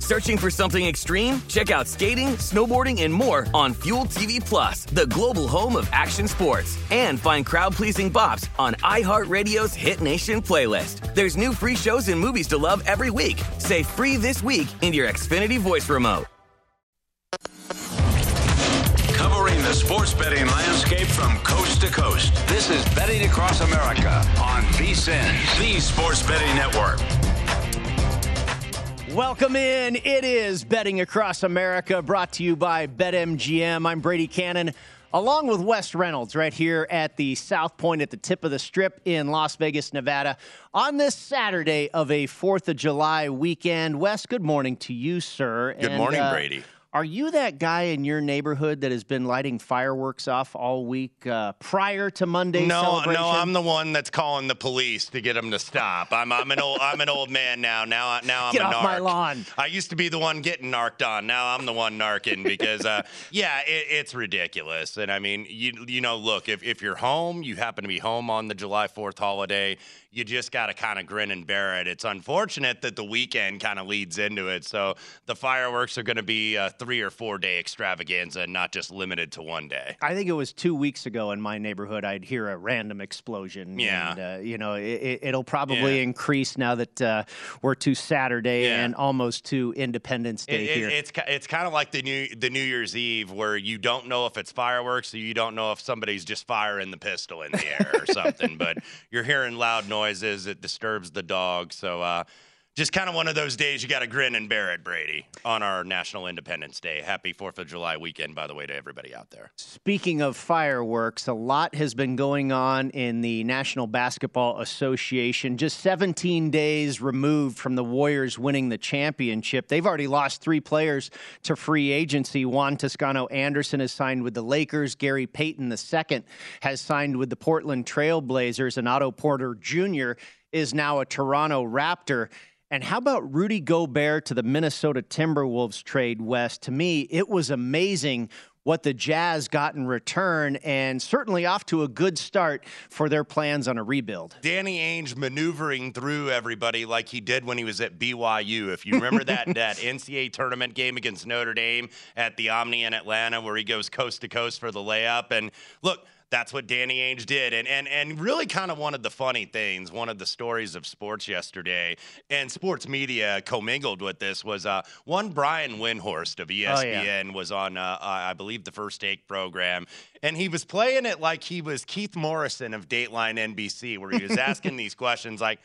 Searching for something extreme? Check out skating, snowboarding, and more on Fuel TV Plus, the global home of action sports. And find crowd-pleasing bops on iHeartRadio's Hit Nation playlist. There's new free shows and movies to love every week. Say free this week in your Xfinity voice remote. Covering the sports betting landscape from coast to coast. This is Betting Across America on VSIN, the Sports Betting Network. Welcome in. It is Betting Across America brought to you by BetMGM. I'm Brady Cannon along with Wes Reynolds right here at the South Point at the tip of the strip in Las Vegas, Nevada on this Saturday of a 4th of July weekend. Wes, good morning to you, sir. Good And, morning, uh, Brady. Are you that guy in your neighborhood that has been lighting fireworks off all week uh, prior to Monday's No, celebration? no, I'm the one that's calling the police to get them to stop. I'm, I'm an old, I'm an old man now. Now, I- now I'm Get a off narc. my lawn. I used to be the one getting narked on. Now I'm the one narking because, uh, yeah, it, it's ridiculous. And I mean, you, you know, look, if if you're home, you happen to be home on the July 4th holiday. You just got to kind of grin and bear it. It's unfortunate that the weekend kind of leads into it. So the fireworks are going to be a three or four day extravaganza, not just limited to one day. I think it was two weeks ago in my neighborhood. I'd hear a random explosion. Yeah. and, uh, you know, it, it, will probably Yeah. increase now that uh, we're to Saturday Yeah. and almost to Independence Day It- it- here. it's it's kind of like the new the New Year's Eve where you don't know if it's fireworks or you don't know if somebody's just firing the pistol in the air or something. But you're hearing loud It disturbs the dog. So uh, just kind of one of those days you got to grin and bear it, Brady, on our National Independence Day. Happy Fourth of July weekend, by the way, to everybody out there. Speaking of fireworks, a lot has been going on in the National Basketball Association. Just 17 days removed from the Warriors winning the championship, they've already lost three players to free agency. Juan Toscano Anderson has signed with the Lakers. Gary Payton II has signed with the Portland Trailblazers, and Otto Porter Jr. is now a Toronto Raptor. And how about Rudy Gobert to the Minnesota Timberwolves trade, Wes? To me, it was amazing what the Jazz got in return, and certainly off to a good start for their plans on a rebuild. Danny Ainge maneuvering through everybody like he did when he was at BYU. If you remember that that NCAA tournament game against Notre Dame at the Omni in Atlanta, where he goes coast to coast for the layup, and look. That's what Danny Ainge did, and and and really kind of one of the funny things, one of the stories of sports yesterday, and sports media commingled with this was uh, one Brian Windhorst of ESPN Oh, yeah. was on, uh, uh, I believe, the First Take program, and he was playing it like he was Keith Morrison of Dateline NBC, where he was asking these questions like,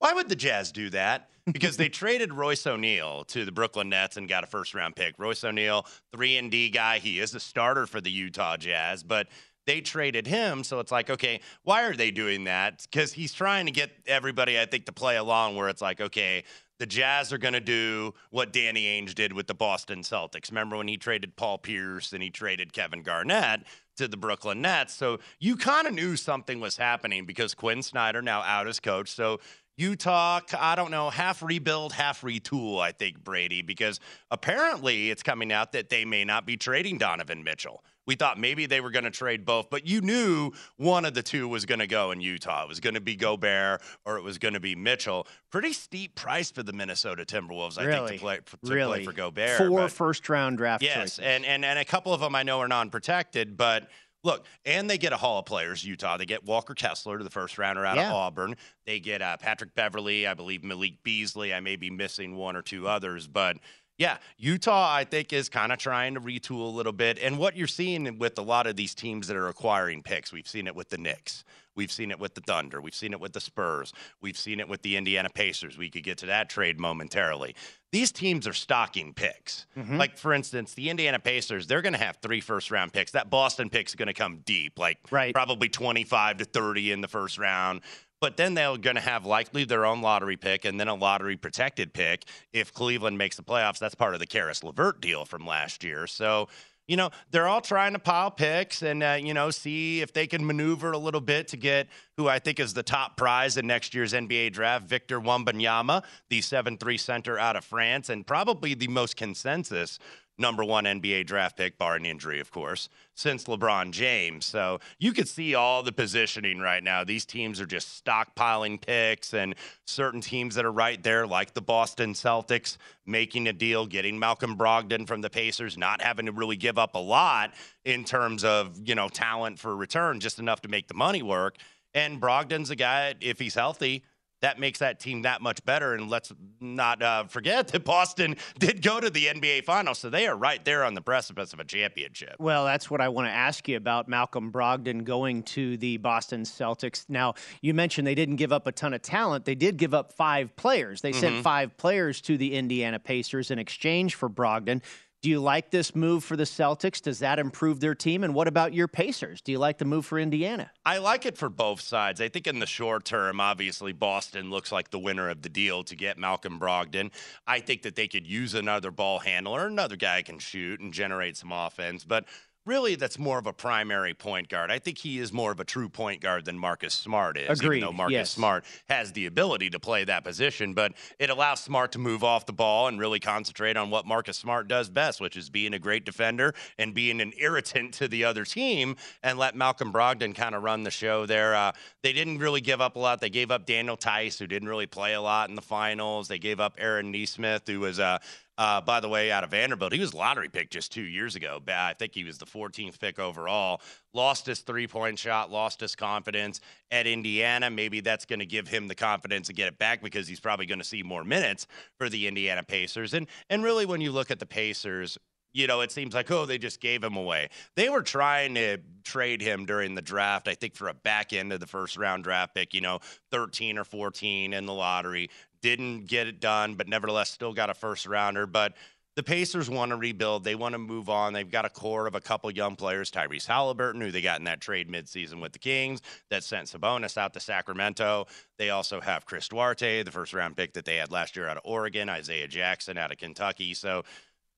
"Why would the Jazz do that?" Because they traded Royce O'Neale to the Brooklyn Nets and got a first round pick. Royce O'Neale, three and D guy, he is a starter for the Utah Jazz, but they traded him. So it's like, okay, why are they doing that? Because he's trying to get everybody, I think, to play along where it's like, okay, the Jazz are going to do what Danny Ainge did with the Boston Celtics. Remember when he traded Paul Pierce and he traded Kevin Garnett to the Brooklyn Nets? So you kind of knew something was happening because Quin Snyder now out as coach. So Utah, I don't know, half rebuild, half retool, I think, Brady, because apparently it's coming out that they may not be trading Donovan Mitchell. We thought maybe they were going to trade both, but you knew one of the two was going to go in Utah. It was going to be Gobert or it was going to be Mitchell. Pretty steep price for the Minnesota Timberwolves, I really? think, to play, to really? play for Gobert. Four first round draft yes, choices. and, and, and a couple of them I know are non protected, but – Look, and they get a haul of players, Utah. They get Walker Kessler, to the first rounder out Yeah. of Auburn. They get uh, Patrick Beverley, I believe Malik Beasley. I may be missing one or two others, but yeah, Utah, I think, is kind of trying to retool a little bit. And what you're seeing with a lot of these teams that are acquiring picks, we've seen it with the Knicks. We've seen it with the Thunder. We've seen it with the Spurs. We've seen it with the Indiana Pacers. We could get to that trade momentarily. These teams are stocking picks. Mm-hmm. Like, for instance, the Indiana Pacers, they're going to have three first round picks. That Boston pick's going to come deep, like Right. probably 25 to 30 in the first round. But then they're going to have likely their own lottery pick and then a lottery protected pick if Cleveland makes the playoffs. That's part of the Caris LeVert deal from last year. So, you know, they're all trying to pile picks and, uh, you know, see if they can maneuver a little bit to get who I think is the top prize in next year's NBA draft, Victor Wembanyama, the 7 3 center out of France, and probably the most consensus number one NBA draft pick, barring injury, of course, since LeBron James. So you could see all the positioning right now. These teams are just stockpiling picks, and certain teams that are right there, like the Boston Celtics, making a deal, getting Malcolm Brogdon from the Pacers, not having to really give up a lot in terms of you know talent for return, just enough to make the money work. And Brogdon's a guy, if he's healthy, that makes that team that much better. And let's not uh, forget that Boston did go to the NBA Finals, so they are right there on the precipice of a championship. Well, that's what I want to ask you about Malcolm Brogdon going to the Boston Celtics. Now, you mentioned they didn't give up a ton of talent. They did give up five players. They Mm-hmm. sent five players to the Indiana Pacers in exchange for Brogdon. Do you like this move for the Celtics? Does that improve their team? And what about your Pacers? Do you like the move for Indiana? I like it for both sides. I think in the short term, obviously, Boston looks like the winner of the deal to get Malcolm Brogdon. I think that they could use another ball handler, another guy can shoot and generate some offense. But really, that's more of a primary point guard. I think he is more of a true point guard than Marcus Smart is. Agreed, Even though Marcus yes. Smart has the ability to play that position, but it allows Smart to move off the ball and really concentrate on what Marcus Smart does best, which is being a great defender and being an irritant to the other team, and let Malcolm Brogdon kind of run the show there. Uh, they didn't really give up a lot. They gave up Daniel Theis, who didn't really play a lot in the finals. They gave up Aaron Nesmith, who was uh, uh, by the way, out of Vanderbilt. He was lottery pick just two years ago. I think he was the 14th pick overall. Lost his three point shot, lost his confidence at Indiana. Maybe that's going to give him the confidence to get it back because he's probably going to see more minutes for the Indiana Pacers. And and really, when you look at the Pacers, you know, it seems like, oh, they just gave him away. They were trying to trade him during the draft, I think, for a back end of the first round draft pick, you know, 13 or 14 in the lottery. Didn't get it done, but nevertheless still got a first rounder. But the Pacers want to rebuild. They want to move on. They've got a core of a couple young players, Tyrese Haliburton, who they got in that trade midseason with the Kings, that sent Sabonis out to Sacramento. They also have Chris Duarte, the first round pick that they had last year out of Oregon, Isaiah Jackson out of Kentucky. So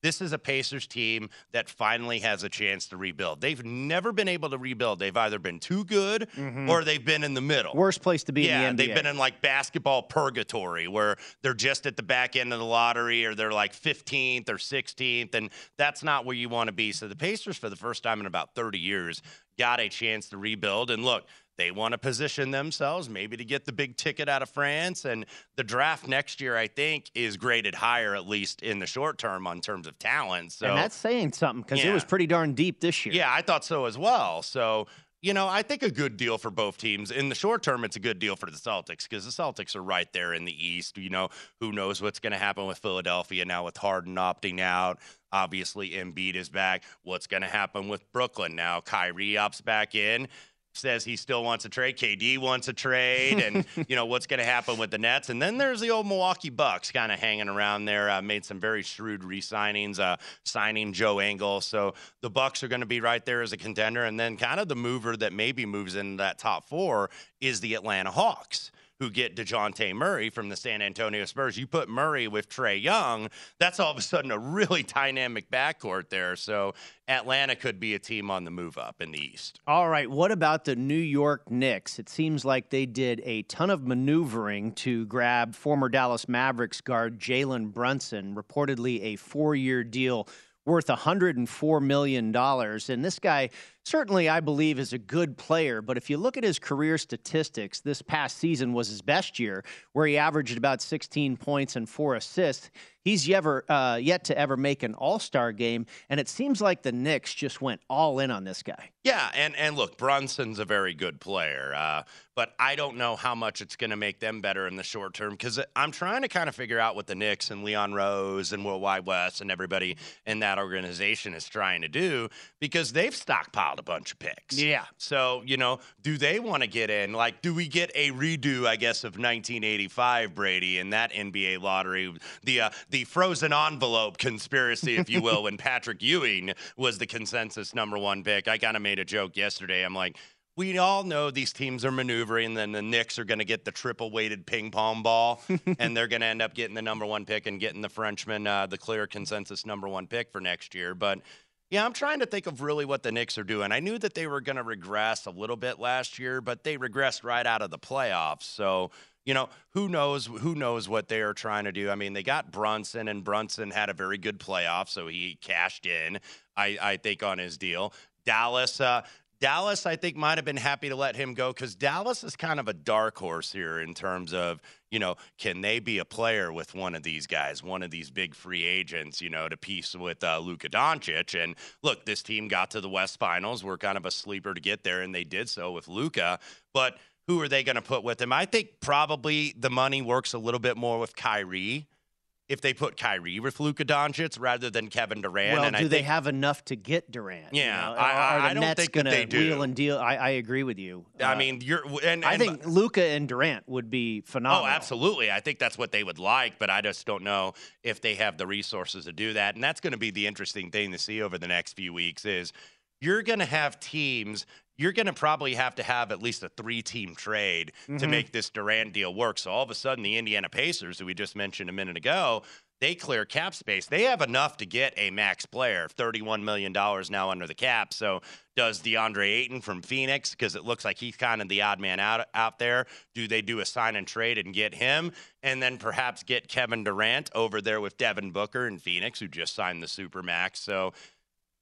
this is a Pacers team that finally has a chance to rebuild. They've never been able to rebuild. They've either been too good mm-hmm. or they've been in the middle. Worst place to be Yeah, in the NBA. they've been in like basketball purgatory where they're just at the back end of the lottery or they're like 15th or 16th, and that's not where you want to be. So the Pacers, for the first time in about 30 years, got a chance to rebuild. And look, they want to position themselves maybe to get the big ticket out of France. And the draft next year, I think, is graded higher, at least in the short term, on terms of talent. So and that's saying something because it was pretty darn deep this year. yeah, I thought so as well. So, you know, I think a good deal for both teams. In the short term, it's a good deal for the Celtics because the Celtics are right there in the East. You know, who knows what's going to happen with Philadelphia now with Harden opting out. Obviously, Embiid is back. What's going to happen with Brooklyn now? Kyrie opts back in. Says he still wants a trade. KD wants a trade, and you know what's going to happen with the Nets. And then there's the old Milwaukee Bucks kind of hanging around there. Uh, made some very shrewd re-signings, uh, signing Joe Ingles. So the Bucks are going to be right there as a contender. And then kind of the mover that maybe moves into that top four is the Atlanta Hawks who get Dejounte Murray from the San Antonio Spurs. You put Murray with Trae Young, that's all of a sudden a really dynamic backcourt there. So Atlanta could be a team on the move up in the East. All right. What about the New York Knicks? It seems like they did a ton of maneuvering to grab former Dallas Mavericks guard Jalen Brunson, reportedly a four year deal worth $104 million. And this guy certainly, I believe, is a good player. But if you look at his career statistics, this past season was his best year, where he averaged about 16 points and four assists. He's ever, uh, yet to ever make an All Star game, and it seems like the Knicks just went all in on this guy. Yeah, and and look, Brunson's a very good player, uh, but I don't know how much it's going to make them better in the short term because I'm trying to kind of figure out what the Knicks and Leon Rose and World Wide Wes and everybody in that organization is trying to do because they've stockpiled a bunch of picks. Yeah. So you know, do they want to get in? Like, do we get a redo? I guess of 1985 Brady in that NBA lottery, the uh, the frozen envelope conspiracy, if you will, when Patrick Ewing was the consensus number one pick. I kind of made a joke yesterday. I'm like, we all know these teams are maneuvering, and then the Knicks are going to get the triple weighted ping pong ball, and they're going to end up getting the number one pick and getting the Frenchman uh, the clear consensus number one pick for next year. But yeah, I'm trying to think of really what the Knicks are doing. I knew that they were going to regress a little bit last year, but they regressed right out of the playoffs. So you know, who knows who knows what they are trying to do. I mean, they got Brunson and Brunson had a very good playoff, so he cashed in, I, I think, on his deal. Dallas, uh, Dallas, I think, might have been happy to let him go because Dallas is kind of a dark horse here in terms of, you know, can they be a player with one of these guys, one of these big free agents, you know, to piece with uh, Luka Doncic? And look, this team got to the West Finals. We're kind of a sleeper to get there, and they did so with Luka. But who are they going to put with him? I think probably the money works a little bit more with Kyrie. If they put Kyrie with Luka Doncic rather than Kevin Durant, well, and do I think, they have enough to get Durant? Yeah, you know? I- I- I don't Nets think gonna they do. wheel and deal? I, I agree with you. I Uh, mean, you're and, I think Luka and Durant would be phenomenal. Oh, absolutely. I think that's what they would like, but I just don't know if they have the resources to do that. And that's going to be the interesting thing to see over the next few weeks is you're going to have teams you're going to probably have to have at least a three-team trade to Mhm. make this Durant deal work. So all of a sudden the Indiana Pacers who we just mentioned a minute ago, they clear cap space. They have enough to get a max player, $31 million now under the cap. So does DeAndre Ayton from Phoenix, because it looks like he's kind of the odd man out out there. Do they do a sign and trade and get him? And then perhaps get Kevin Durant over there with Devin Booker in Phoenix, who just signed the Supermax. So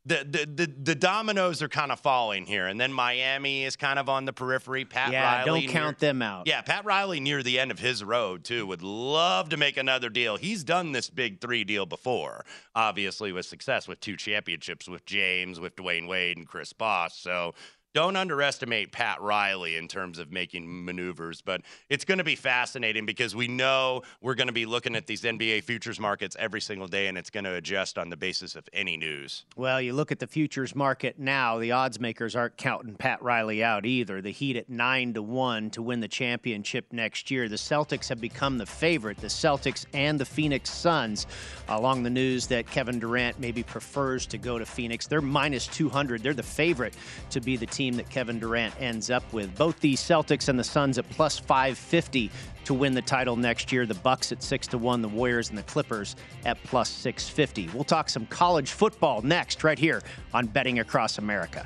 the, the the the dominoes are kind of falling here, and then Miami is kind of on the periphery. Pat yeah, Riley don't near- count them out. yeah, Pat Riley near the end of his road too would love to make another deal. He's done this big three deal before, obviously with success with two championships with James, with Dwyane Wade, and Chris Bosh. So don't underestimate Pat Riley in terms of making maneuvers, but it's going to be fascinating because we know we're going to be looking at these NBA futures markets every single day, and it's going to adjust on the basis of any news. Well, you look at the futures market now, the odds makers aren't counting Pat Riley out either. The Heat at 9 to 1 to win the championship next year. The Celtics have become the favorite, the Celtics and the Phoenix Suns. Along the news that Kevin Durant maybe prefers to go to Phoenix. They're minus 200. They're the favorite to be the team that Kevin Durant ends up with. Both the Celtics and the Suns at plus 550 to win the title next year. The Bucks at 6 to 1, the Warriors and the Clippers at plus 650. We'll talk some college football next right here on Betting Across America.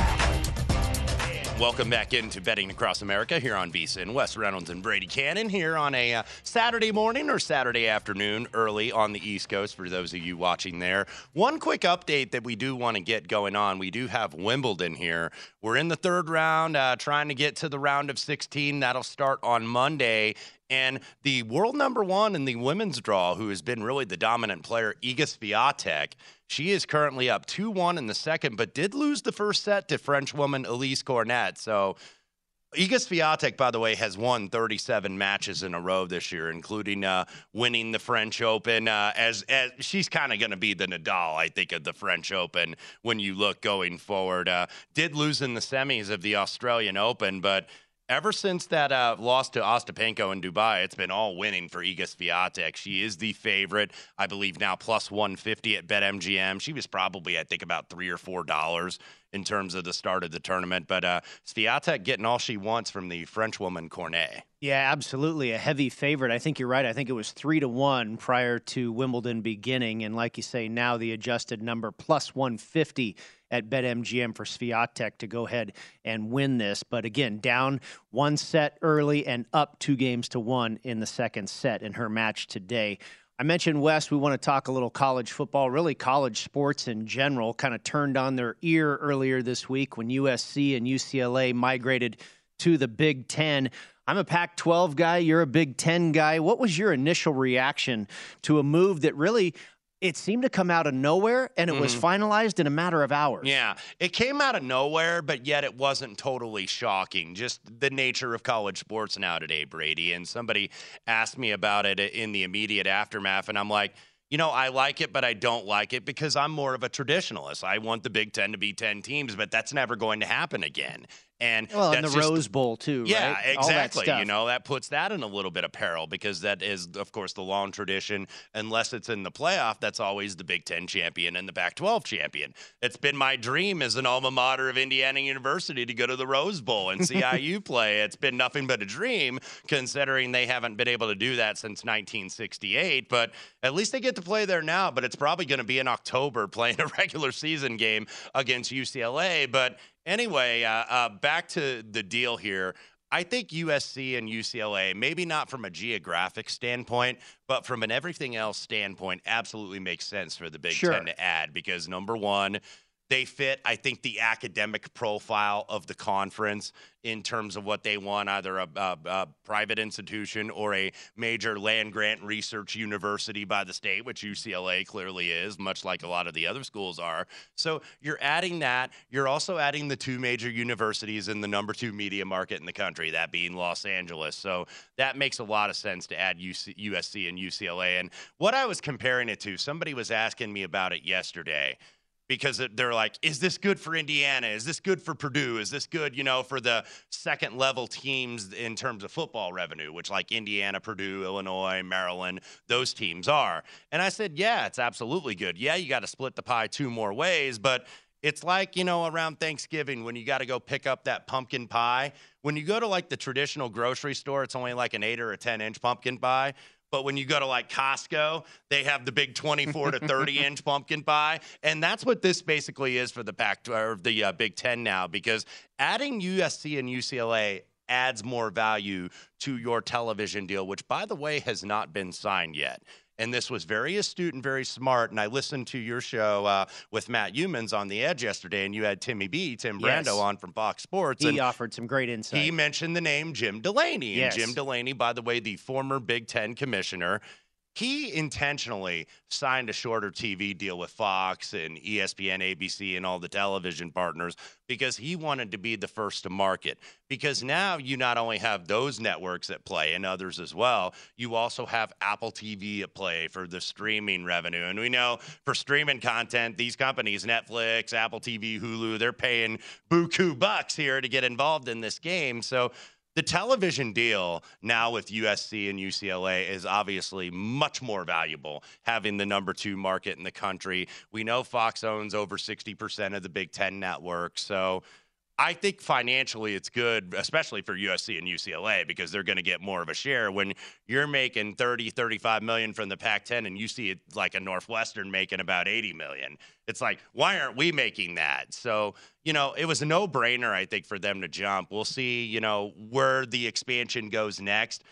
Welcome back into Betting Across America here on VSIN. Wes Reynolds and Brady Cannon here on a uh, Saturday morning or Saturday afternoon early on the East Coast for those of you watching there. One quick update that we do want to get going on. We do have Wimbledon here. We're in the third round, uh, trying to get to the round of 16. That'll start on Monday. And the world number one in the women's draw, who has been really the dominant player, Iga Swiatek, she is currently up 2 1 in the second, but did lose the first set to Frenchwoman Elise Alizé Cornet. So Iga Swiatek, by the way, has won 37 matches in a row this year, including uh, winning the French Open. Uh, as, as she's kind of going to be the Nadal, I think, of the French Open when you look going forward. Uh, did lose in the semis of the Australian Open, but ever since that uh, loss to Ostapenko in Dubai, it's been all winning for Iga Swiatek. She is the favorite, I believe, now plus 150 at BetMGM. She was probably, I think, about three or four dollars in terms of the start of the tournament. But uh, Swiatek getting all she wants from the French woman Cornet. Yeah, absolutely. A heavy favorite. I think you're right. I think it was three to one prior to Wimbledon beginning. And like you say, now the adjusted number plus 150 at BetMGM for Swiatek to go ahead and win this. But again, down one set early and up two games to one in the second set in her match today. I mentioned Wes. We want to talk a little college football, really college sports in general. Kind of turned on their ear earlier this week when USC and UCLA migrated to the Big Ten. I'm a Pac 12 guy. You're a Big Ten guy. What was your initial reaction to a move that really it seemed to come out of nowhere and it mm-hmm. was finalized in a matter of hours. Yeah, it came out of nowhere, but yet it wasn't totally shocking. Just the nature of college sports now today, Brady. And somebody asked me about it in the immediate aftermath, and I'm like, you know, I like it, but I don't like it because I'm more of a traditionalist. I want the Big Ten to be 10 teams, but that's never going to happen again. And well, in the just, Rose Bowl too. Yeah, right? exactly. You know, that puts that in a little bit of peril because that is, of course, the long tradition. Unless it's in the playoff, that's always the Big Ten champion and the Pac-12 champion. It's been my dream as an alma mater of Indiana University to go to the Rose Bowl and see IU play. It's been nothing but a dream, considering they haven't been able to do that since 1968. But at least they get to play there now. But it's probably going to be in October playing a regular season game against UCLA. But Anyway, uh, uh, back to the deal here. I think USC and UCLA, maybe not from a geographic standpoint, but from an everything else standpoint, absolutely makes sense for the Big Sure. Ten to add because number one, they fit, I think, the academic profile of the conference in terms of what they want, either a, a, a private institution or a major land grant research university by the state, which UCLA clearly is, much like a lot of the other schools are. So you're adding that. You're also adding the two major universities in the number two media market in the country, that being Los Angeles. So that makes a lot of sense to add UC, USC and UCLA. And what I was comparing it to, somebody was asking me about it yesterday because they're like, is this good for Indiana? Is this good for Purdue? Is this good, you know, for the second level teams in terms of football revenue, which like Indiana, Purdue, Illinois, Maryland, those teams are? And I said, yeah, it's absolutely good. Yeah, you got to split the pie two more ways, but it's like, you know, around Thanksgiving when you got to go pick up that pumpkin pie. When you go to like the traditional grocery store, it's only like an eight or a 10 inch pumpkin pie. But when you go to like Costco, they have the big 24 to 30 inch pumpkin pie, and that's what this basically is for the Pac or the uh, Big Ten now. Because adding USC and UCLA adds more value to your television deal, which by the way has not been signed yet. And this was very astute and very smart. And I listened to your show uh, with Matt Youmans on the Edge yesterday, and you had Timmy B, Tim Brando, Yes. on from Fox Sports. He offered some great insight. he mentioned the name Jim Delaney. Yes. And Jim Delaney, by the way, the former Big Ten commissioner, he intentionally signed a shorter TV deal with Fox and ESPN, ABC, and all the television partners because he wanted to be the first to market. Because now you not only have those networks at play and others as well, you also have Apple TV at play for the streaming revenue. And we know for streaming content, these companies, Netflix, Apple TV, Hulu, they're paying buku bucks here to get involved in this game. So the television deal now with USC and UCLA is obviously much more valuable, having the number two market in the country. We know Fox owns over 60% of the Big Ten network. So I think financially it's good, especially for USC and UCLA, because they're going to get more of a share. When you're making 30, 35 million from the Pac 10 and you see it like a Northwestern making about 80 million, it's like, why aren't we making that? So, you know, it was a no brainer, I think, for them to jump. We'll see, you know, where the expansion goes next.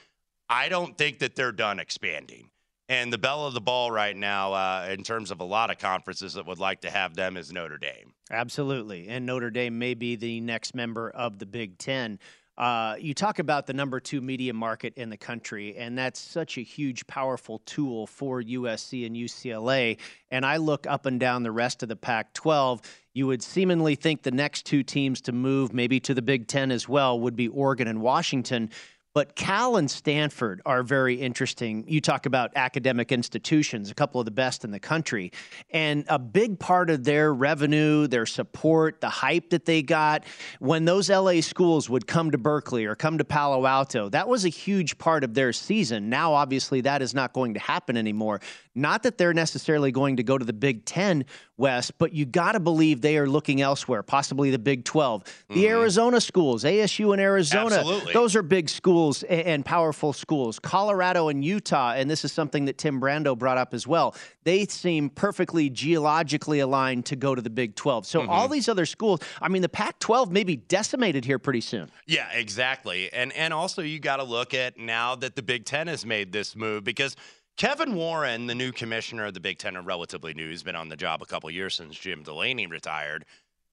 I don't think that they're done expanding. And the bell of the ball right now, uh, in terms of a lot of conferences that would like to have them, is Notre Dame. Absolutely. And Notre Dame may be the next member of the Big Ten. Uh, you talk about the number two media market in the country, and that's such a huge, powerful tool for USC and UCLA. And I look up and down the rest of the Pac 12. You would seemingly think the next two teams to move, maybe to the Big Ten as well, would be Oregon and Washington. But Cal and Stanford are very interesting. You talk about academic institutions, a couple of the best in the country. And a big part of their revenue, their support, the hype that they got, when those LA schools would come to Berkeley or come to Palo Alto, that was a huge part of their season. Now, obviously, that is not going to happen anymore. Not that they're necessarily going to go to the Big Ten, Wes, but you got to believe they are looking elsewhere, possibly the Big 12. The mm-hmm. Arizona schools, ASU and Arizona, Absolutely. those are big schools and powerful schools. Colorado and Utah, and this is something that Tim Brando brought up as well. They seem perfectly geologically aligned to go to the Big 12. So all mm-hmm. these other schools, I mean, the Pac 12 may be decimated here pretty soon. Yeah, exactly. And and also you got to look at now that the Big Ten has made this move because Kevin Warren, the new commissioner of the Big Ten, are relatively new. He's been on the job a couple years since Jim Delaney retired.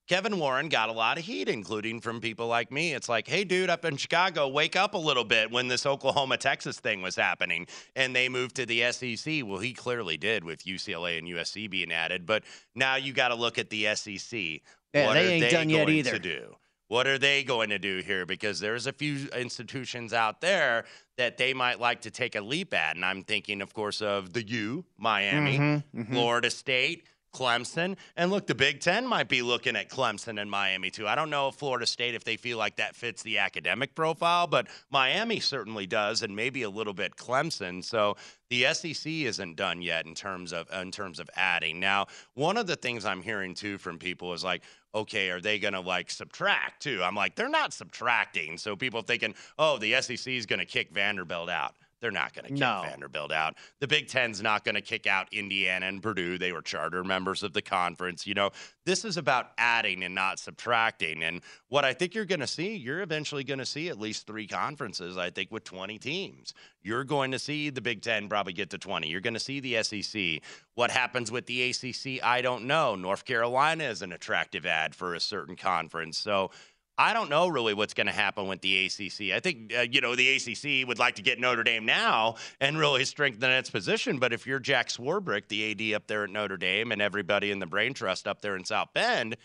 Kevin Warren got a lot of heat, including from people like me. It's like, hey, dude, up in Chicago, wake up a little bit when this Oklahoma Texas thing was happening and they moved to the SEC. Well, he clearly did with UCLA and USC being added. But now you got to look at the SEC. Yeah, what they are ain't they done yet either. to do? What are they going to do here? Because there's a few institutions out there that they might like to take a leap at. And I'm thinking, of course, of the U, Miami, Mhm, mhm. Florida State, Clemson. And look, the Big Ten might be looking at Clemson and Miami too. I don't know if Florida State, if they feel like that fits the academic profile, but Miami certainly does, and maybe a little bit Clemson. So the SEC isn't done yet in terms of in terms of adding. Now, one of the things I'm hearing too from people is like, okay, are they going to like subtract too? I'm like, they're not subtracting. So people thinking, oh, the SEC is going to kick Vanderbilt out. They're not going to kick No. Vanderbilt out. The Big Ten's not going to kick out Indiana and Purdue. They were charter members of the conference. You know, this is about adding and not subtracting. And what I think you're going to see, you're eventually going to see at least three conferences, I think, with 20 teams. You're going to see the Big Ten probably get to 20. You're going to see the SEC. What happens with the ACC, I don't know. North Carolina is an attractive ad for a certain conference. So, I don't know really what's going to happen with the ACC. I think, uh, you know, the ACC would like to get Notre Dame now and really strengthen its position. But if you're Jack Swarbrick, the AD up there at Notre Dame, and everybody in the Brain Trust up there in South Bend,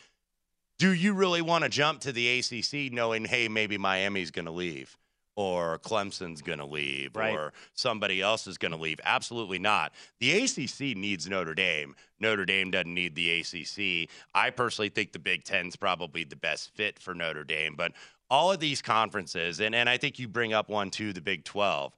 do you really want to jump to the ACC knowing, hey, maybe Miami's going to leave? Or Clemson's going to leave, Right. or somebody else is going to leave. Absolutely not. The ACC needs Notre Dame. Notre Dame doesn't need the ACC. I personally think the Big Ten's probably the best fit for Notre Dame. But all of these conferences, and, and I think you bring up one too, the Big 12,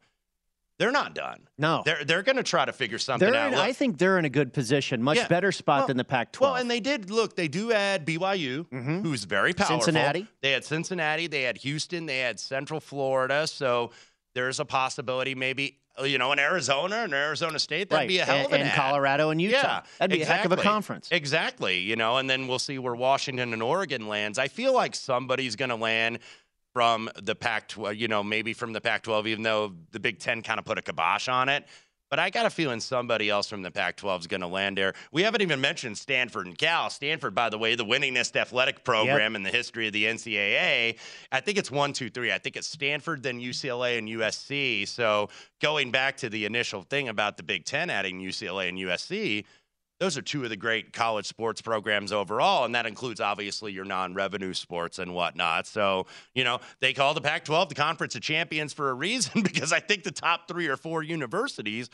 they're not done. No. They're, they're going to try to figure something They're out. in, I think they're in a good position, much Yeah. better spot Well- than the Pac-12. well, and they did look. They do add BYU, who's very powerful. Mm-hmm. Cincinnati. They had Cincinnati. They had Houston. They had Central Florida. So there's a possibility, maybe uh, you know, in Arizona and Arizona State, that'd Right. be a hell of an and ad. Colorado and Utah. Yeah, That'd be a heck of a conference. Exactly. You know, and then we'll see where Washington and Oregon lands. I feel like somebody's going to land from the Pac-12. Uh, you know, maybe from the Pac-12, even though the Big Ten kind of put a kibosh on it. But I got a feeling somebody else from the Pac 12 is going to land there. We haven't even mentioned Stanford and Cal. Stanford, by the way, the winningest athletic program in the history of the NCAA. I think it's one, two, three. I think it's Stanford, then UCLA and USC. So going back to the initial thing about the Big Ten adding UCLA and USC, those are two of the great college sports programs overall, and that includes obviously your non-revenue sports and whatnot. So, you know, they call the Pac-12 the Conference of Champions for a reason because I think the top three or four universities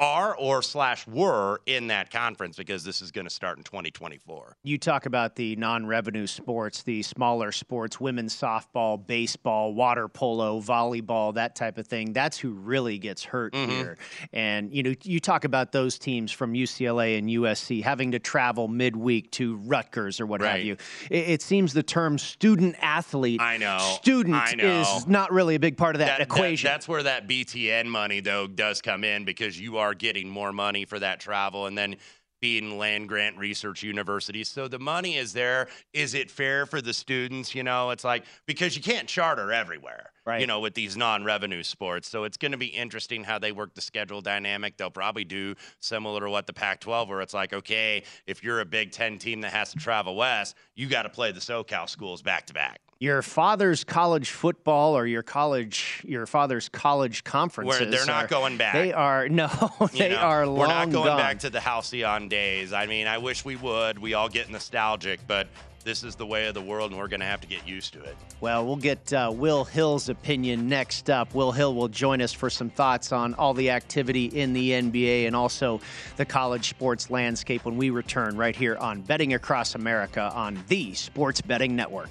are or slash were in that conference because this is going to start in 2024. You talk about the non revenue sports, the smaller sports, women's softball, baseball, water polo, volleyball, that type of thing. That's who really gets hurt Mhm. here. And, you know, you talk about those teams from UCLA and USC having to travel midweek to Rutgers or what have you. It, it seems the term student athlete, I know. student, I know. is not really a big part of that, That- that- equation. that's where that BTN money though does come in because you are getting more money for that travel and then being land grant research universities. So the money is there. Is it fair for the students? You know, it's like because you can't charter everywhere. Right. You know, with these non-revenue sports. So it's going to be interesting how they work the schedule dynamic. They'll probably do similar to what the Pac-12 where it's like, okay, if you're a Big 10 team that has to travel west, you got to play the SoCal schools back to back. your father's college football or your college your father's college conferences they're not are- going back. they are no You they know, are long We're not going gone. back to the halcyon days. I mean, I wish we would. We all get nostalgic, but this is the way of the world, and we're going to have to get used to it. well we'll get uh, will hill's opinion next up will hill will join us for some thoughts on all the activity in the nba and also the college sports landscape when we return right here on betting across america on the sports betting network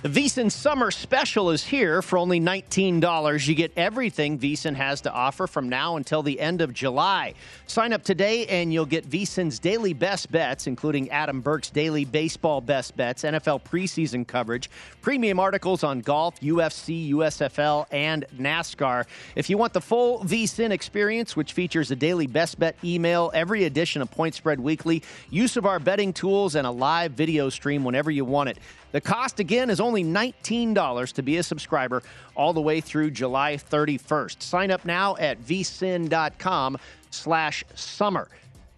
The VSIN Summer Special is here for only $19. You get everything VSIN has to offer from now until the end of July. Sign up today and you'll get VSIN's daily best bets, including Adam Burke's daily baseball best bets, NFL preseason coverage, premium articles on golf, UFC, USFL, and NASCAR. If you want the full VSIN experience, which features a daily best bet email, every edition of Point Spread Weekly, use of our betting tools, and a live video stream whenever you want it. The cost again is only $19 to be a subscriber all the way through July 31st. Sign up now at vsin.com slash summer.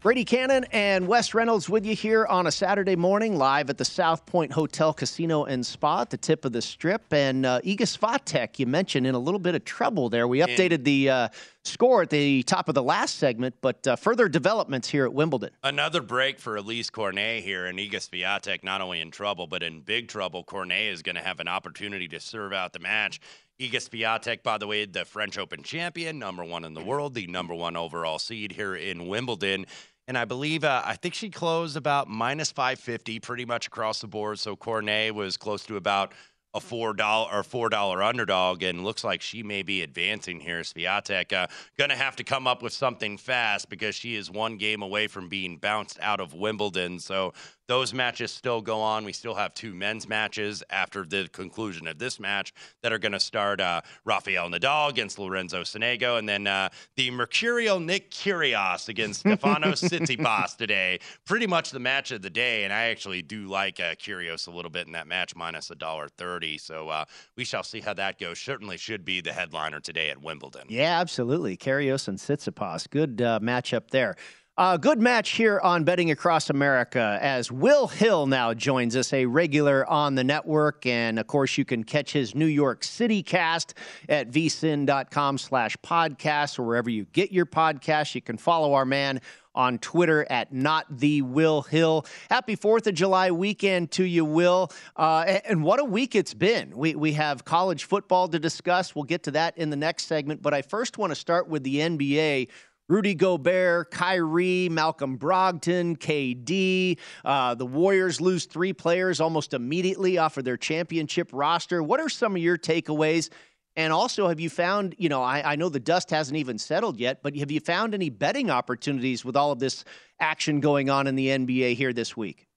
Brady Cannon and Wes Reynolds with you here on a Saturday morning, live at the South Point Hotel Casino and Spa at the tip of the strip. And uh, Swiatek, you mentioned, in a little bit of trouble there. We updated the uh, score at the top of the last segment, but uh, further developments here at Wimbledon. Another break for Elise Cornet here, and Iga Swiatek not only in trouble, but in big trouble. Cornet is going to have an opportunity to serve out the match. Iga Swiatek, by the way, the French Open champion, number one in the world, the number one overall seed here in Wimbledon. And I believe, uh, I think she closed about minus 550 pretty much across the board. So Cornet was close to about a four dollar or four dollar underdog, and looks like she may be advancing here. Swiatek uh, gonna have to come up with something fast because she is one game away from being bounced out of Wimbledon. So those matches still go on. We still have two men's matches after the conclusion of this match that are going to start uh, Rafael Nadal against Lorenzo Sonego, and then uh, the Mercurial Nick Kyrgios against Stefano Tsitsipas today. Pretty much the match of the day, and I actually do like uh, Kyrgios a little bit in that match, minus a dollar thirty. So uh, we shall see how that goes. Certainly should be the headliner today at Wimbledon. Yeah, absolutely. Kyrgios and Tsitsipas, good uh, matchup there. Uh, good match here on Betting Across America as Will Hill now joins us, a regular on the network. And of course, you can catch his New York City cast at vsin.com slash podcast or wherever you get your podcast. You can follow our man on Twitter at not the Will Hill. Happy Fourth of July weekend to you, Will. Uh, and what a week it's been. We we have college football to discuss. We'll get to that in the next segment. But I first want to start with the NBA. Rudy Gobert, Kyrie, Malcolm Brogdon, KD. Uh, the Warriors lose three players almost immediately off of their championship roster. What are some of your takeaways? And also, have you found, you know, I, I, know the dust hasn't even settled yet, but have you found any betting opportunities with all of this action going on in the NBA here this week?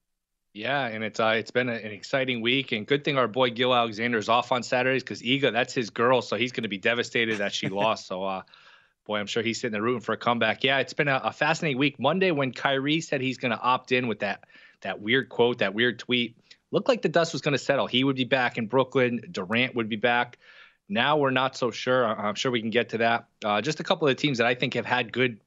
Yeah, and it's uh, it's been a, an exciting week, and good thing our boy Gill Alexander is off on Saturdays because Iga, that's his girl, so he's going to be devastated that she lost. So, uh, boy, I'm sure he's sitting there rooting for a comeback. Yeah, it's been a, a fascinating week. Monday, when Kyrie said he's going to opt in with that that weird quote, that weird tweet, looked like the dust was going to settle. He would be back in Brooklyn. Durant would be back. Now we're not so sure. I'm sure we can get to that. Uh, just a couple of teams that I think have had good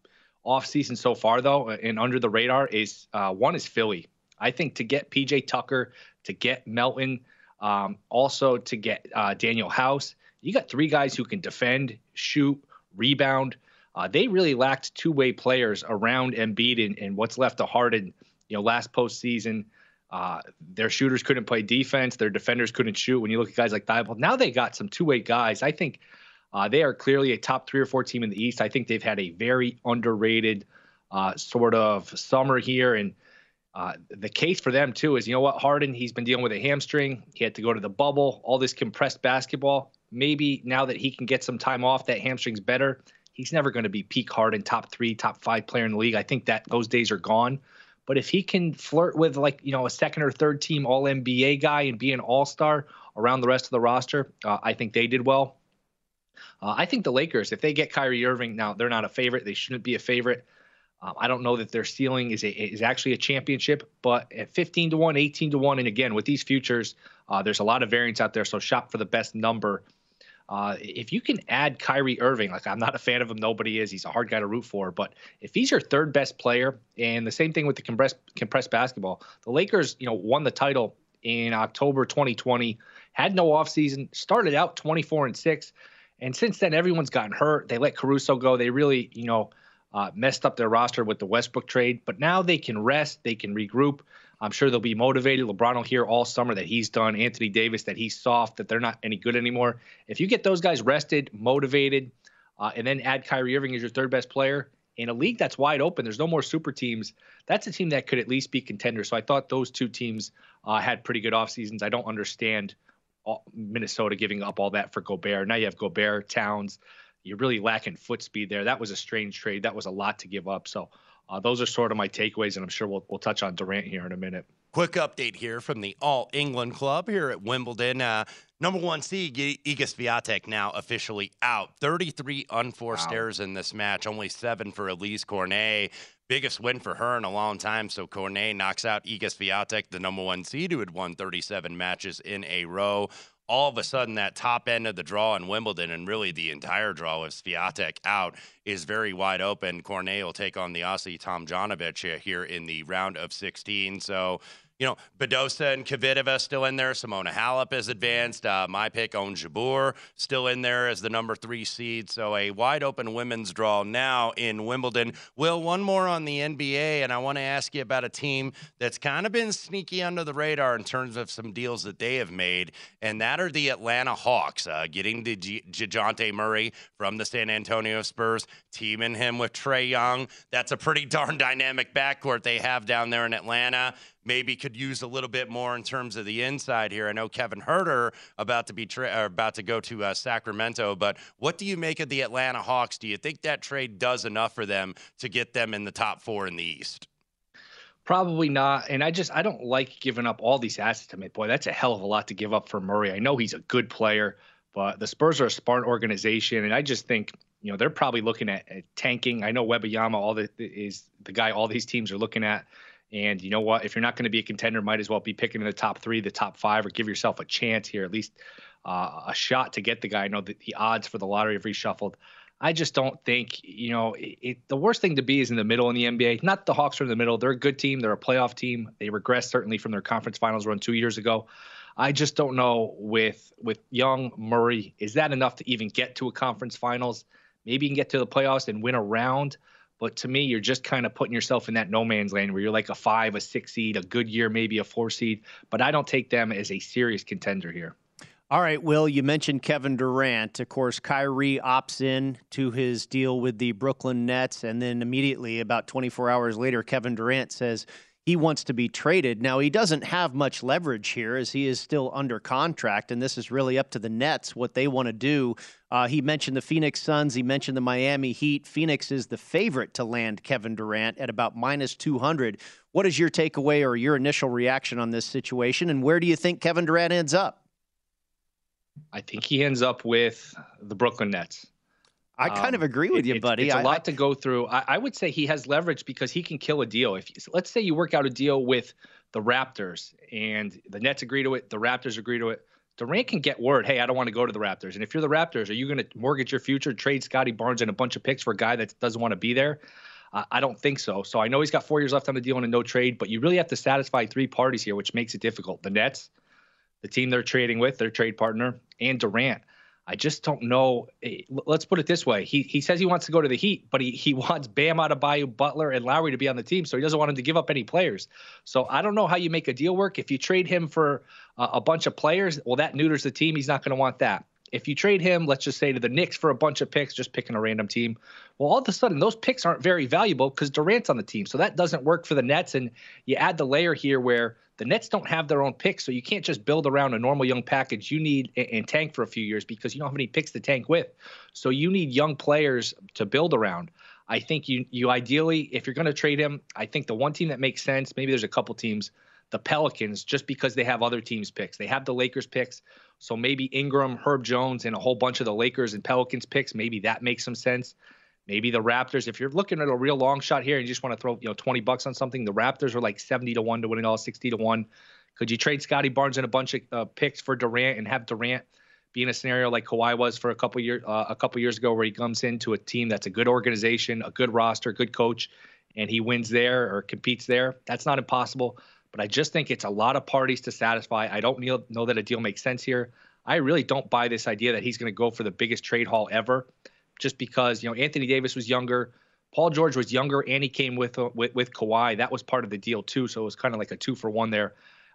offseason so far, though, and under the radar is uh, one is Philly. I think to get PJ Tucker, to get Melton, um, also to get uh, Danuel House, you got three guys who can defend, shoot, rebound. Uh, they really lacked two-way players around Embiid and, and what's left of Harden. You know, last postseason, uh, their shooters couldn't play defense. Their defenders couldn't shoot. When you look at guys like Thybulle, now they got some two-way guys. I think uh, they are clearly a top three or four team in the East. I think they've had a very underrated uh, sort of summer here, and uh, the case for them too is you know what Harden he's been dealing with a hamstring. He had to go to the bubble. All this compressed basketball maybe now that he can get some time off, that hamstring's better. He's never going to be peak Harden, top three, top five player in the league. I think that those days are gone. But if he can flirt with like you know a second or third team All NBA guy and be an All Star around the rest of the roster, uh, I think they did well. Uh, I think the Lakers, if they get Kyrie Irving, now they're not a favorite. They shouldn't be a favorite. Um, I don't know that their ceiling is a, is actually a championship, but at 15 to one, 18 to one, and again with these futures, uh, there's a lot of variance out there. So shop for the best number uh, if you can add Kyrie Irving, like I'm not a fan of him, nobody is. He's a hard guy to root for. But if he's your third best player, and the same thing with the compressed compressed basketball, the Lakers, you know, won the title in October 2020, had no offseason, started out 24 and six, and since then everyone's gotten hurt. They let Caruso go. They really, you know, uh, messed up their roster with the Westbrook trade. But now they can rest, they can regroup. I'm sure they'll be motivated. LeBron will hear all summer that he's done. Anthony Davis that he's soft, that they're not any good anymore. If you get those guys rested, motivated, uh, and then add Kyrie Irving as your third best player in a league that's wide open, there's no more super teams. That's a team that could at least be contenders. So I thought those two teams uh, had pretty good off seasons. I don't understand all, Minnesota giving up all that for Gobert. Now you have Gobert, Towns. You're really lacking foot speed there. That was a strange trade. That was a lot to give up. So uh, those are sort of my takeaways, and I'm sure we'll, we'll touch on Durant here in a minute. Quick update here from the All England Club here at Wimbledon. Uh, number one seed, Iga Swiatek now officially out. 33 unforced wow. errors in this match, only seven for Alizé Cornet. Biggest win for her in a long time. So Cornet knocks out Iga Swiatek, the number one seed, who had won 37 matches in a row all of a sudden that top end of the draw in Wimbledon and really the entire draw with Swiatek out is very wide open. Cornet will take on the Aussie Tomljanovic here in the round of 16. So you know, Badosa and Kvitova still in there. Simona Halep is advanced. Uh, my pick, Ons Jabeur, still in there as the number three seed. So a wide open women's draw now in Wimbledon. Will, one more on the NBA, and I want to ask you about a team that's kind of been sneaky under the radar in terms of some deals that they have made, and that are the Atlanta Hawks, uh, getting the Dejounte Murray from the San Antonio Spurs, teaming him with Trae Young. That's a pretty darn dynamic backcourt they have down there in Atlanta maybe could use a little bit more in terms of the inside here. I know Kevin Huerter about to be tra- about to go to uh, Sacramento, but what do you make of the Atlanta Hawks? Do you think that trade does enough for them to get them in the top four in the East? Probably not. And I just I don't like giving up all these assets to me. Boy, that's a hell of a lot to give up for Murray. I know he's a good player, but the Spurs are a smart organization, and I just think you know they're probably looking at, at tanking. I know Wembanyama all the is the guy all these teams are looking at. And you know what? If you're not going to be a contender, might as well be picking in the top three, the top five, or give yourself a chance here, at least uh, a shot to get the guy. I know that the odds for the lottery have reshuffled. I just don't think, you know, it, it, the worst thing to be is in the middle in the NBA. Not the Hawks are in the middle. They're a good team. They're a playoff team. They regressed certainly from their conference finals run two years ago. I just don't know with with young Murray, is that enough to even get to a conference finals? Maybe you can get to the playoffs and win a round. But to me, you're just kind of putting yourself in that no man's land where you're like a five, a six seed, a good year, maybe a four seed. But I don't take them as a serious contender here. All right, Will, you mentioned Kevin Durant. Of course, Kyrie opts in to his deal with the Brooklyn Nets. And then immediately, about 24 hours later, Kevin Durant says he wants to be traded. Now, he doesn't have much leverage here as he is still under contract. And this is really up to the Nets what they want to do. Uh, he mentioned the Phoenix Suns. He mentioned the Miami Heat. Phoenix is the favorite to land Kevin Durant at about minus 200. What is your takeaway or your initial reaction on this situation? And where do you think Kevin Durant ends up? I think he ends up with the Brooklyn Nets. I kind of um, agree with you, buddy. It's, a I, lot to go through. I, I, would say he has leverage because he can kill a deal. If let's say you work out a deal with the Raptors and the Nets agree to it, the Raptors agree to it. Durant can get word, hey, I don't want to go to the Raptors. And if you're the Raptors, are you going to mortgage your future, trade Scottie Barnes and a bunch of picks for a guy that doesn't want to be there? Uh, I don't think so. So I know he's got four years left on the deal and a no trade, but you really have to satisfy three parties here, which makes it difficult. The Nets, the team they're trading with, their trade partner, and Durant. I just don't know. Eh, let's put it this way: he he says he wants to go to the Heat, but he he wants Bam Adebayo Butler, and Lowry to be on the team, so he doesn't want him to give up any players. So I don't know how you make a deal work. If you trade him for uh, a bunch of players, well, that neuters the team. He's not going to want that. If you trade him, let's just say to the Knicks for a bunch of picks, just picking a random team, well, all of a sudden those picks aren't very valuable because Durant's on the team. So that doesn't work for the Nets. And you add the layer here where the Nets don't have their own picks, so you can't just build around a normal young package. You need and tank for a few years because you don't have any picks to tank with. So you need young players to build around. I think you you ideally, if you're going to trade him, I think the one team that makes sense, maybe there's a couple teams, the Pelicans, just because they have other teams' picks. They have the Lakers picks, so maybe Ingram, Herb Jones, and a whole bunch of the Lakers and Pelicans picks. Maybe that makes some sense. Maybe the Raptors, if you're looking at a real long shot here and you just want to throw, you know, 20 bucks on something, the Raptors are like 70 to 1 to win it all 60 to 1. Could you trade Scottie Barnes and a bunch of uh, picks for Durant and have Durant be in a scenario like Kawhi was for a couple years uh, a couple years ago where he comes into a team that's a good organization, a good roster, good coach, and he wins there or competes there? That's not impossible, but I just think it's a lot of parties to satisfy. I don't know that a deal makes sense here. I really don't buy this idea that he's going to go for the biggest trade haul ever just because you know Anthony Davis was younger, Paul George was younger, and he came with with, with Kawhi. That was part of the deal too. So it was kind of like a two for one there.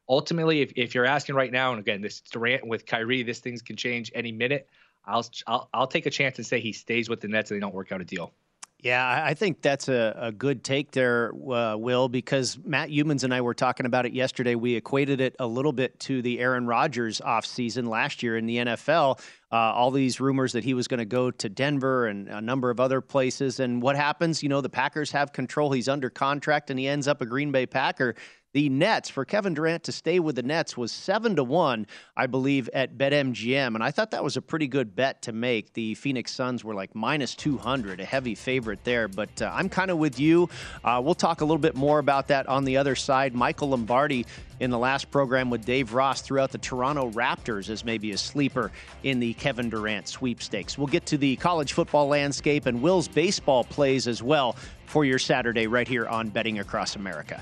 Ultimately, if, if you're asking right now, and again, this Durant with Kyrie, this things can change any minute. I'll, I'll I'll take a chance and say he stays with the Nets and they don't work out a deal. Yeah, I think that's a, a good take there, uh, Will, because Matt Youmans and I were talking about it yesterday. We equated it a little bit to the Aaron Rodgers offseason last year in the NFL. Uh, all these rumors that he was going to go to Denver and a number of other places. And what happens? You know, the Packers have control. He's under contract and he ends up a Green Bay Packer the Nets for Kevin Durant to stay with the Nets was seven to one, I believe, at BetMGM, and I thought that was a pretty good bet to make. The Phoenix Suns were like minus two hundred, a heavy favorite there. But uh, I'm kind of with you. Uh, we'll talk a little bit more about that on the other side. Michael Lombardi in the last program with Dave Ross throughout the Toronto Raptors as maybe a sleeper in the Kevin Durant sweepstakes. We'll get to the college football landscape and Will's baseball plays as well for your Saturday right here on Betting Across America.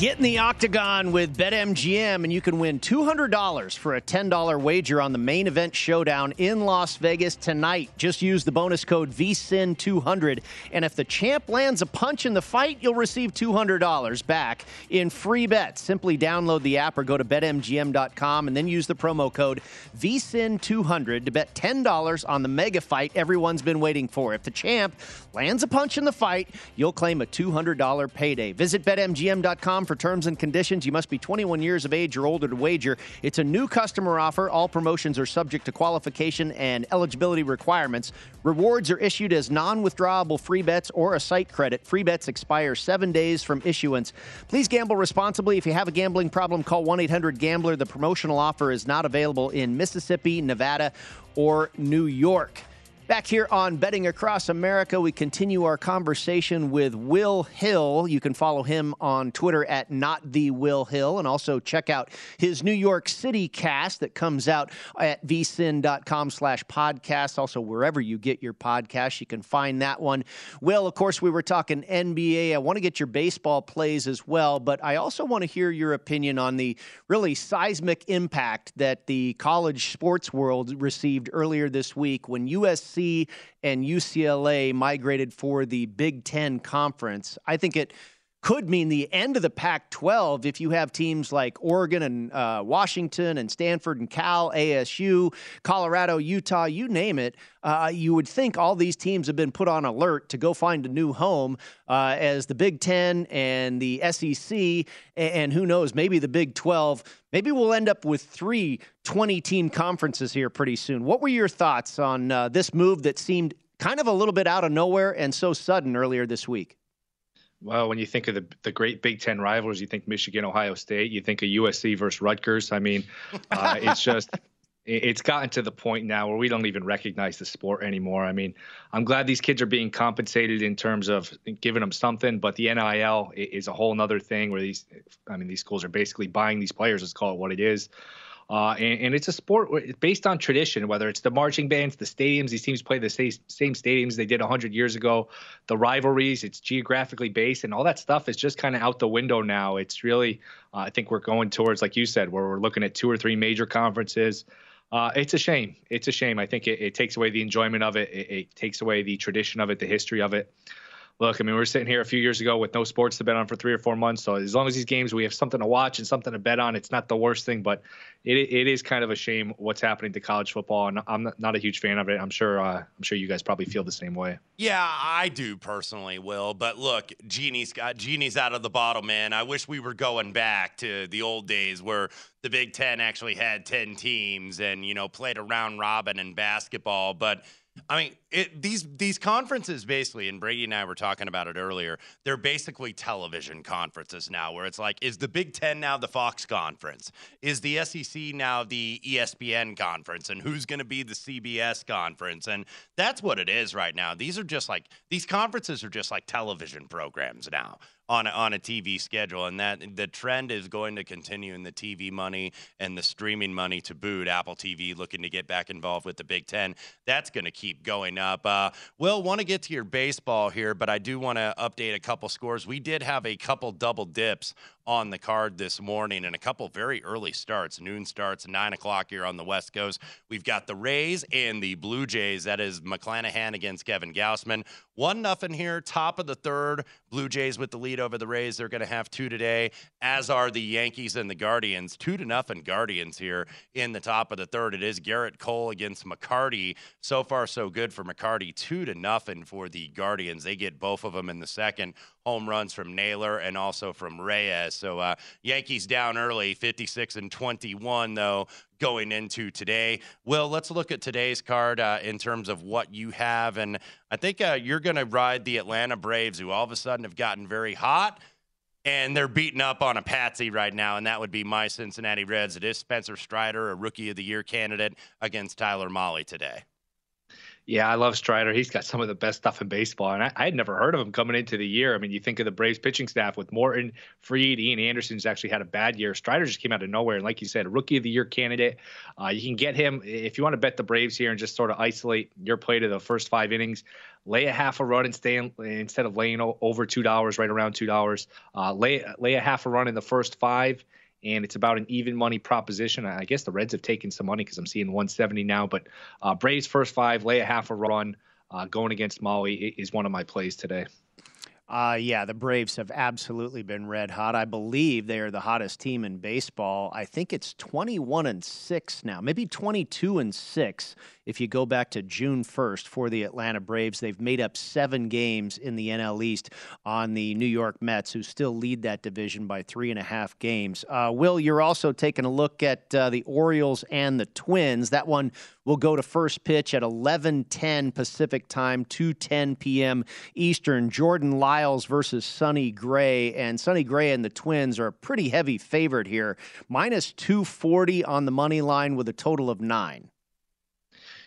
Get in the octagon with BetMGM, and you can win $200 for a $10 wager on the main event showdown in Las Vegas tonight. Just use the bonus code VSIN200, and if the champ lands a punch in the fight, you'll receive $200 back in free bets. Simply download the app or go to BetMGM.com and then use the promo code VSIN200 to bet $10 on the mega fight everyone's been waiting for. If the champ lands a punch in the fight, you'll claim a $200 payday. Visit BetMGM.com for terms and conditions. You must be 21 years of age or older to wager. It's a new customer offer. All promotions are subject to qualification and eligibility requirements. Rewards are issued as non withdrawable free bets or a site credit. Free bets expire seven days from issuance. Please gamble responsibly. If you have a gambling problem, call 1 800 Gambler. The promotional offer is not available in Mississippi, Nevada, or New York. Back here on Betting Across America, we continue our conversation with Will Hill. You can follow him on Twitter at not the Will Hill, and also check out his New York City cast that comes out at vsin.com slash podcast. Also, wherever you get your podcast, you can find that one. Will, of course, we were talking NBA. I want to get your baseball plays as well, but I also want to hear your opinion on the really seismic impact that the college sports world received earlier this week when USC and UCLA migrated for the Big Ten Conference. I think it could mean the end of the Pac 12 if you have teams like Oregon and uh, Washington and Stanford and Cal, ASU, Colorado, Utah, you name it. Uh, you would think all these teams have been put on alert to go find a new home uh, as the Big Ten and the SEC, and, and who knows, maybe the Big 12. Maybe we'll end up with three 20 team conferences here pretty soon. What were your thoughts on uh, this move that seemed kind of a little bit out of nowhere and so sudden earlier this week? Well, when you think of the the great Big Ten rivals, you think Michigan, Ohio State, you think of USC versus Rutgers. I mean, uh, it's just it's gotten to the point now where we don't even recognize the sport anymore. I mean, I'm glad these kids are being compensated in terms of giving them something, but the NIL is a whole other thing where these, I mean, these schools are basically buying these players. Let's call it what it is. Uh, and, and, it's a sport based on tradition, whether it's the marching bands, the stadiums, these teams play the same, same stadiums they did 100 years ago, the rivalries, it's geographically based, and all that stuff is just kind of out the window now. It's really, uh, I think we're going towards, like you said, where we're looking at two or three major conferences. Uh, it's a shame. It's a shame. I think it, it takes away the enjoyment of it. it. It takes away the tradition of it, the history of it look, I mean, we were sitting here a few years ago with no sports to bet on for three or four months. So as long as these games we have something to watch and something to bet on, it's not the worst thing. But it it is kind of a shame what's happening to college football, and I'm not a huge fan of it. I'm sure uh, I'm sure you guys probably feel the same way. Yeah, I do personally, Will. But look, genie's got genie's out of the bottle, man. I wish we were going back to the old days where the Big Ten actually had ten teams and you know played a round robin in basketball, but I mean, it, these these conferences basically, and Brady and I were talking about it earlier. They're basically television conferences now, where it's like, is the Big Ten now the Fox conference? Is the SEC now the ESPN conference? And who's going to be the CBS conference? And that's what it is right now. These are just like these conferences are just like television programs now on a, on a TV schedule, and that the trend is going to continue in the TV money and the streaming money to boot. Apple TV looking to get back involved with the Big Ten. That's going to keep going up. Uh, Will, want to get to your baseball here, but I do want to update a couple scores. We did have a couple double dips on the card this morning and a couple very early starts. Noon starts, nine o'clock here on the West Coast. We've got the Rays and the Blue Jays. That is McClanahan against Kevin Gausman. One nothing here, top of the third. Blue Jays with the lead over the Rays. They're going to have two today, as are the Yankees and the Guardians. Two to nothing Guardians here in the top of the third. It is Gerrit Cole against McCarty. So far, so good for McCarty. Two to nothing for the Guardians. They get both of them in the second home runs from Naylor and also from Reyes. So uh, Yankees down early, 56 and 21 though going into today. Will, let's look at today's card uh, in terms of what you have, and I think uh, you're going to ride the Atlanta Braves, who all of a sudden have gotten very hot. And they're beating up on a patsy right now, and that would be my Cincinnati Reds. It is Spencer Strider, a Rookie of the Year candidate, against Tyler Mahle today. Yeah, I love Strider. He's got some of the best stuff in baseball, and I, I, had never heard of him coming into the year. I mean, you think of the Braves pitching staff with Morton, Fried, Ian Anderson's actually had a bad year. Strider just came out of nowhere, and like you said, rookie of the year candidate. Uh, you can get him if you want to bet the Braves here and just sort of isolate your play to the first five innings. Lay a half a run and stay in, instead of laying over two dollars, right around two dollars. Uh, lay lay a half a run in the first five and it's about an even money proposition. I guess the Reds have taken some money because I'm seeing 170 now, but uh, Braves first five, lay a half a run, uh, going against Mahle is one of my plays today. Uh, yeah, the Braves have absolutely been red hot. I believe they are the hottest team in baseball. I think it's 21 and 6 now, maybe 22 and 6 if you go back to June 1st for the Atlanta Braves. They've made up seven games in the NL East on the New York Mets, who still lead that division by three and a half games. Uh, Will, you're also taking a look at uh, the Orioles and the Twins. That one will go to first pitch at 11:10 Pacific time, 2:10 p.m. Eastern. Jordan Lyles versus Sonny Gray, and Sonny Gray and the Twins are a pretty heavy favorite here, minus 240 on the money line with a total of nine.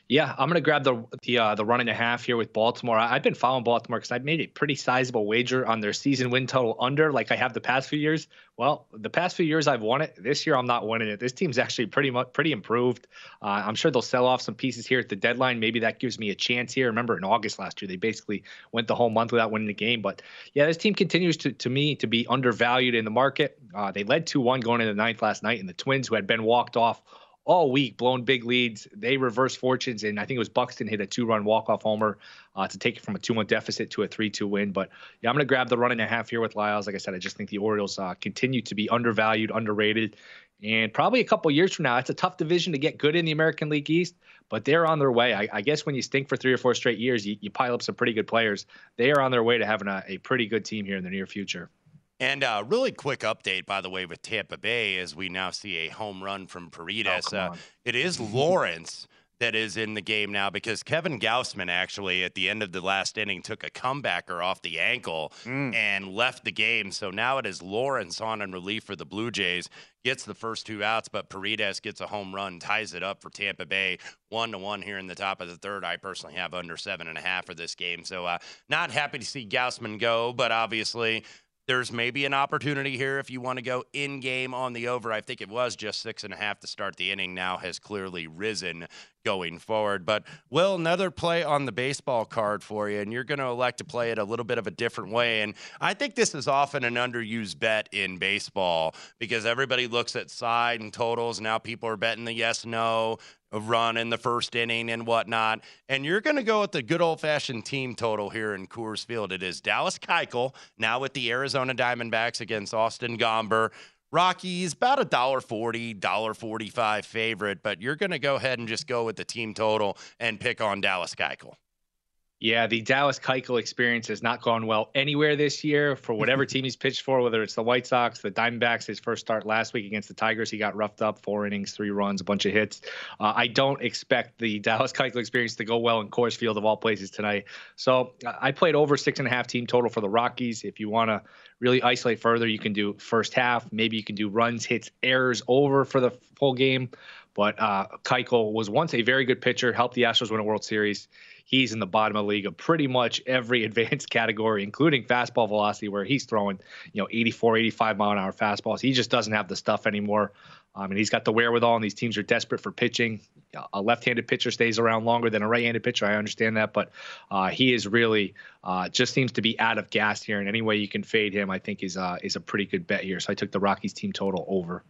Yeah, I'm going to grab the the uh, the run and a half here with Baltimore. I, have been following Baltimore because I've made a pretty sizable wager on their season win total under, like I have the past few years. Well, the past few years I've won it. This year I'm not winning it. This team's actually pretty much pretty improved. Uh, I'm sure they'll sell off some pieces here at the deadline. Maybe that gives me a chance here. Remember in August last year they basically went the whole month without winning the game. But yeah, this team continues to to me to be undervalued in the market. Uh, they led two one going into the ninth last night, and the Twins who had been walked off all week, blown big leads. They reversed fortunes, and I think it was Buxton hit a two-run walk-off homer uh, to take it from a two-one deficit to a three-two win. But yeah, I'm going to grab the run and a half here with Lyles. Like I said, I just think the Orioles uh, continue to be undervalued, underrated, and probably a couple years from now, it's a tough division to get good in the American League East. But they're on their way. I, I guess when you stink for three or four straight years, you, you, pile up some pretty good players. They are on their way to having a, a pretty good team here in the near future. And a uh, really quick update, by the way, with Tampa Bay, as we now see a home run from Paredes. Oh, uh, it is Lawrence that is in the game now because Kevin Gausman actually at the end of the last inning took a comebacker off the ankle mm. and left the game. So now it is Lawrence on in relief for the Blue Jays. Gets the first two outs, but Paredes gets a home run, ties it up for Tampa Bay, one to one here in the top of the third. I personally have under seven and a half for this game, so uh, not happy to see Gausman go, but obviously there's maybe an opportunity here if you want to go in game on the over. I think it was just six and a half to start the inning. Now has clearly risen going forward. But Will, another play on the baseball card for you, and you're going to elect to play it a little bit of a different way. And I think this is often an underused bet in baseball because everybody looks at side and totals. Now people are betting the yes no run in the first inning and whatnot. And you're going to go with the good old fashioned team total here in Coors Field. It is Dallas Keuchel now with the Arizona Diamondbacks against Austin Gomber. Rockies about a dollar forty, dollar forty-five favorite, but you're going to go ahead and just go with the team total and pick on Dallas Keuchel. Yeah, the Dallas Keuchel experience has not gone well anywhere this year for whatever team he's pitched for, whether it's the White Sox, the Diamondbacks. His first start last week against the Tigers, he got roughed up, four innings, three runs, a bunch of hits. Uh, I don't expect the Dallas Keuchel experience to go well in Coors Field of all places tonight. So I played over six and a half team total for the Rockies. If you want to really isolate further, you can do first half. Maybe you can do runs, hits, errors over for the full game. But uh, Keuchel was once a very good pitcher, helped the Astros win a World Series he's in the bottom of the league of pretty much every advanced category, including fastball velocity, where he's throwing, you know, 84, 85 mile an hour fastballs. He just doesn't have the stuff anymore. I mean, he's got the wherewithal, and these teams are desperate for pitching. A left-handed pitcher stays around longer than a right-handed pitcher. I understand that, but uh, he is really uh, just seems to be out of gas here. And any way you can fade him, I think is uh, is a pretty good bet here. So I took the Rockies team total over.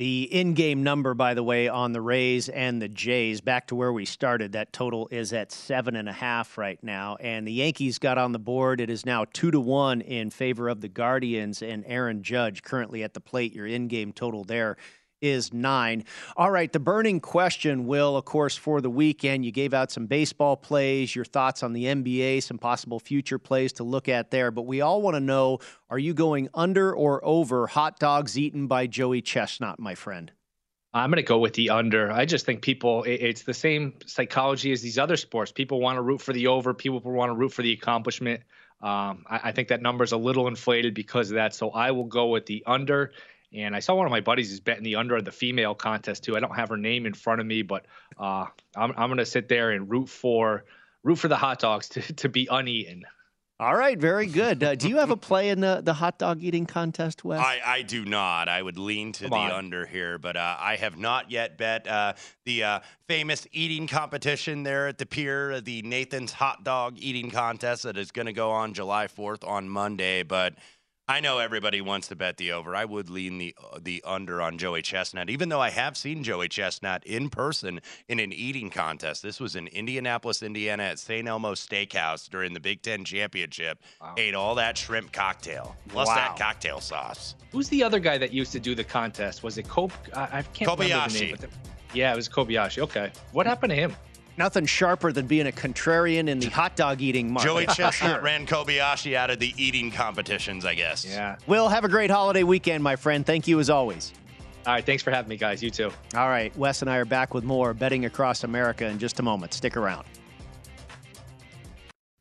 The in game number, by the way, on the Rays and the Jays, back to where we started, that total is at seven and a half right now. And the Yankees got on the board. It is now two to one in favor of the Guardians and Aaron Judge currently at the plate. Your in game total there is nine. All right, the burning question, Will, of course, for the weekend, you gave out some baseball plays, your thoughts on the NBA, some possible future plays to look at there. But we all want to know are you going under or over hot dogs eaten by Joey Chestnut, my friend? I'm going to go with the under. I just think people, it's the same psychology as these other sports. People want to root for the over, people want to root for the accomplishment. Um, I, I think that number is a little inflated because of that. So I will go with the under. And I saw one of my buddies is betting the under of the female contest too. I don't have her name in front of me, but uh, I'm I'm gonna sit there and root for root for the hot dogs to, to be uneaten. All right, very good. Uh, do you have a play in the, the hot dog eating contest, Wes? I, I do not. I would lean to Come the on. under here, but uh, I have not yet bet uh, the uh, famous eating competition there at the pier, the Nathan's hot dog eating contest that is going to go on July 4th on Monday. But I know everybody wants to bet the over. I would lean the uh, the under on Joey Chestnut, even though I have seen Joey Chestnut in person in an eating contest. This was in Indianapolis, Indiana, at St. Elmo Steakhouse during the Big Ten Championship. Wow. Ate all that shrimp cocktail plus wow. that cocktail sauce. Who's the other guy that used to do the contest? Was it Kobe? I can't Kobayashi. remember the name. Yeah, it was Kobayashi. Okay, what happened to him? Nothing sharper than being a contrarian in the hot dog eating market. Joey Chestnut ran Kobayashi out of the eating competitions, I guess. Yeah. Will, have a great holiday weekend, my friend. Thank you as always. All right. Thanks for having me, guys. You too. All right. Wes and I are back with more betting across America in just a moment. Stick around.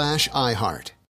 slash iHeart.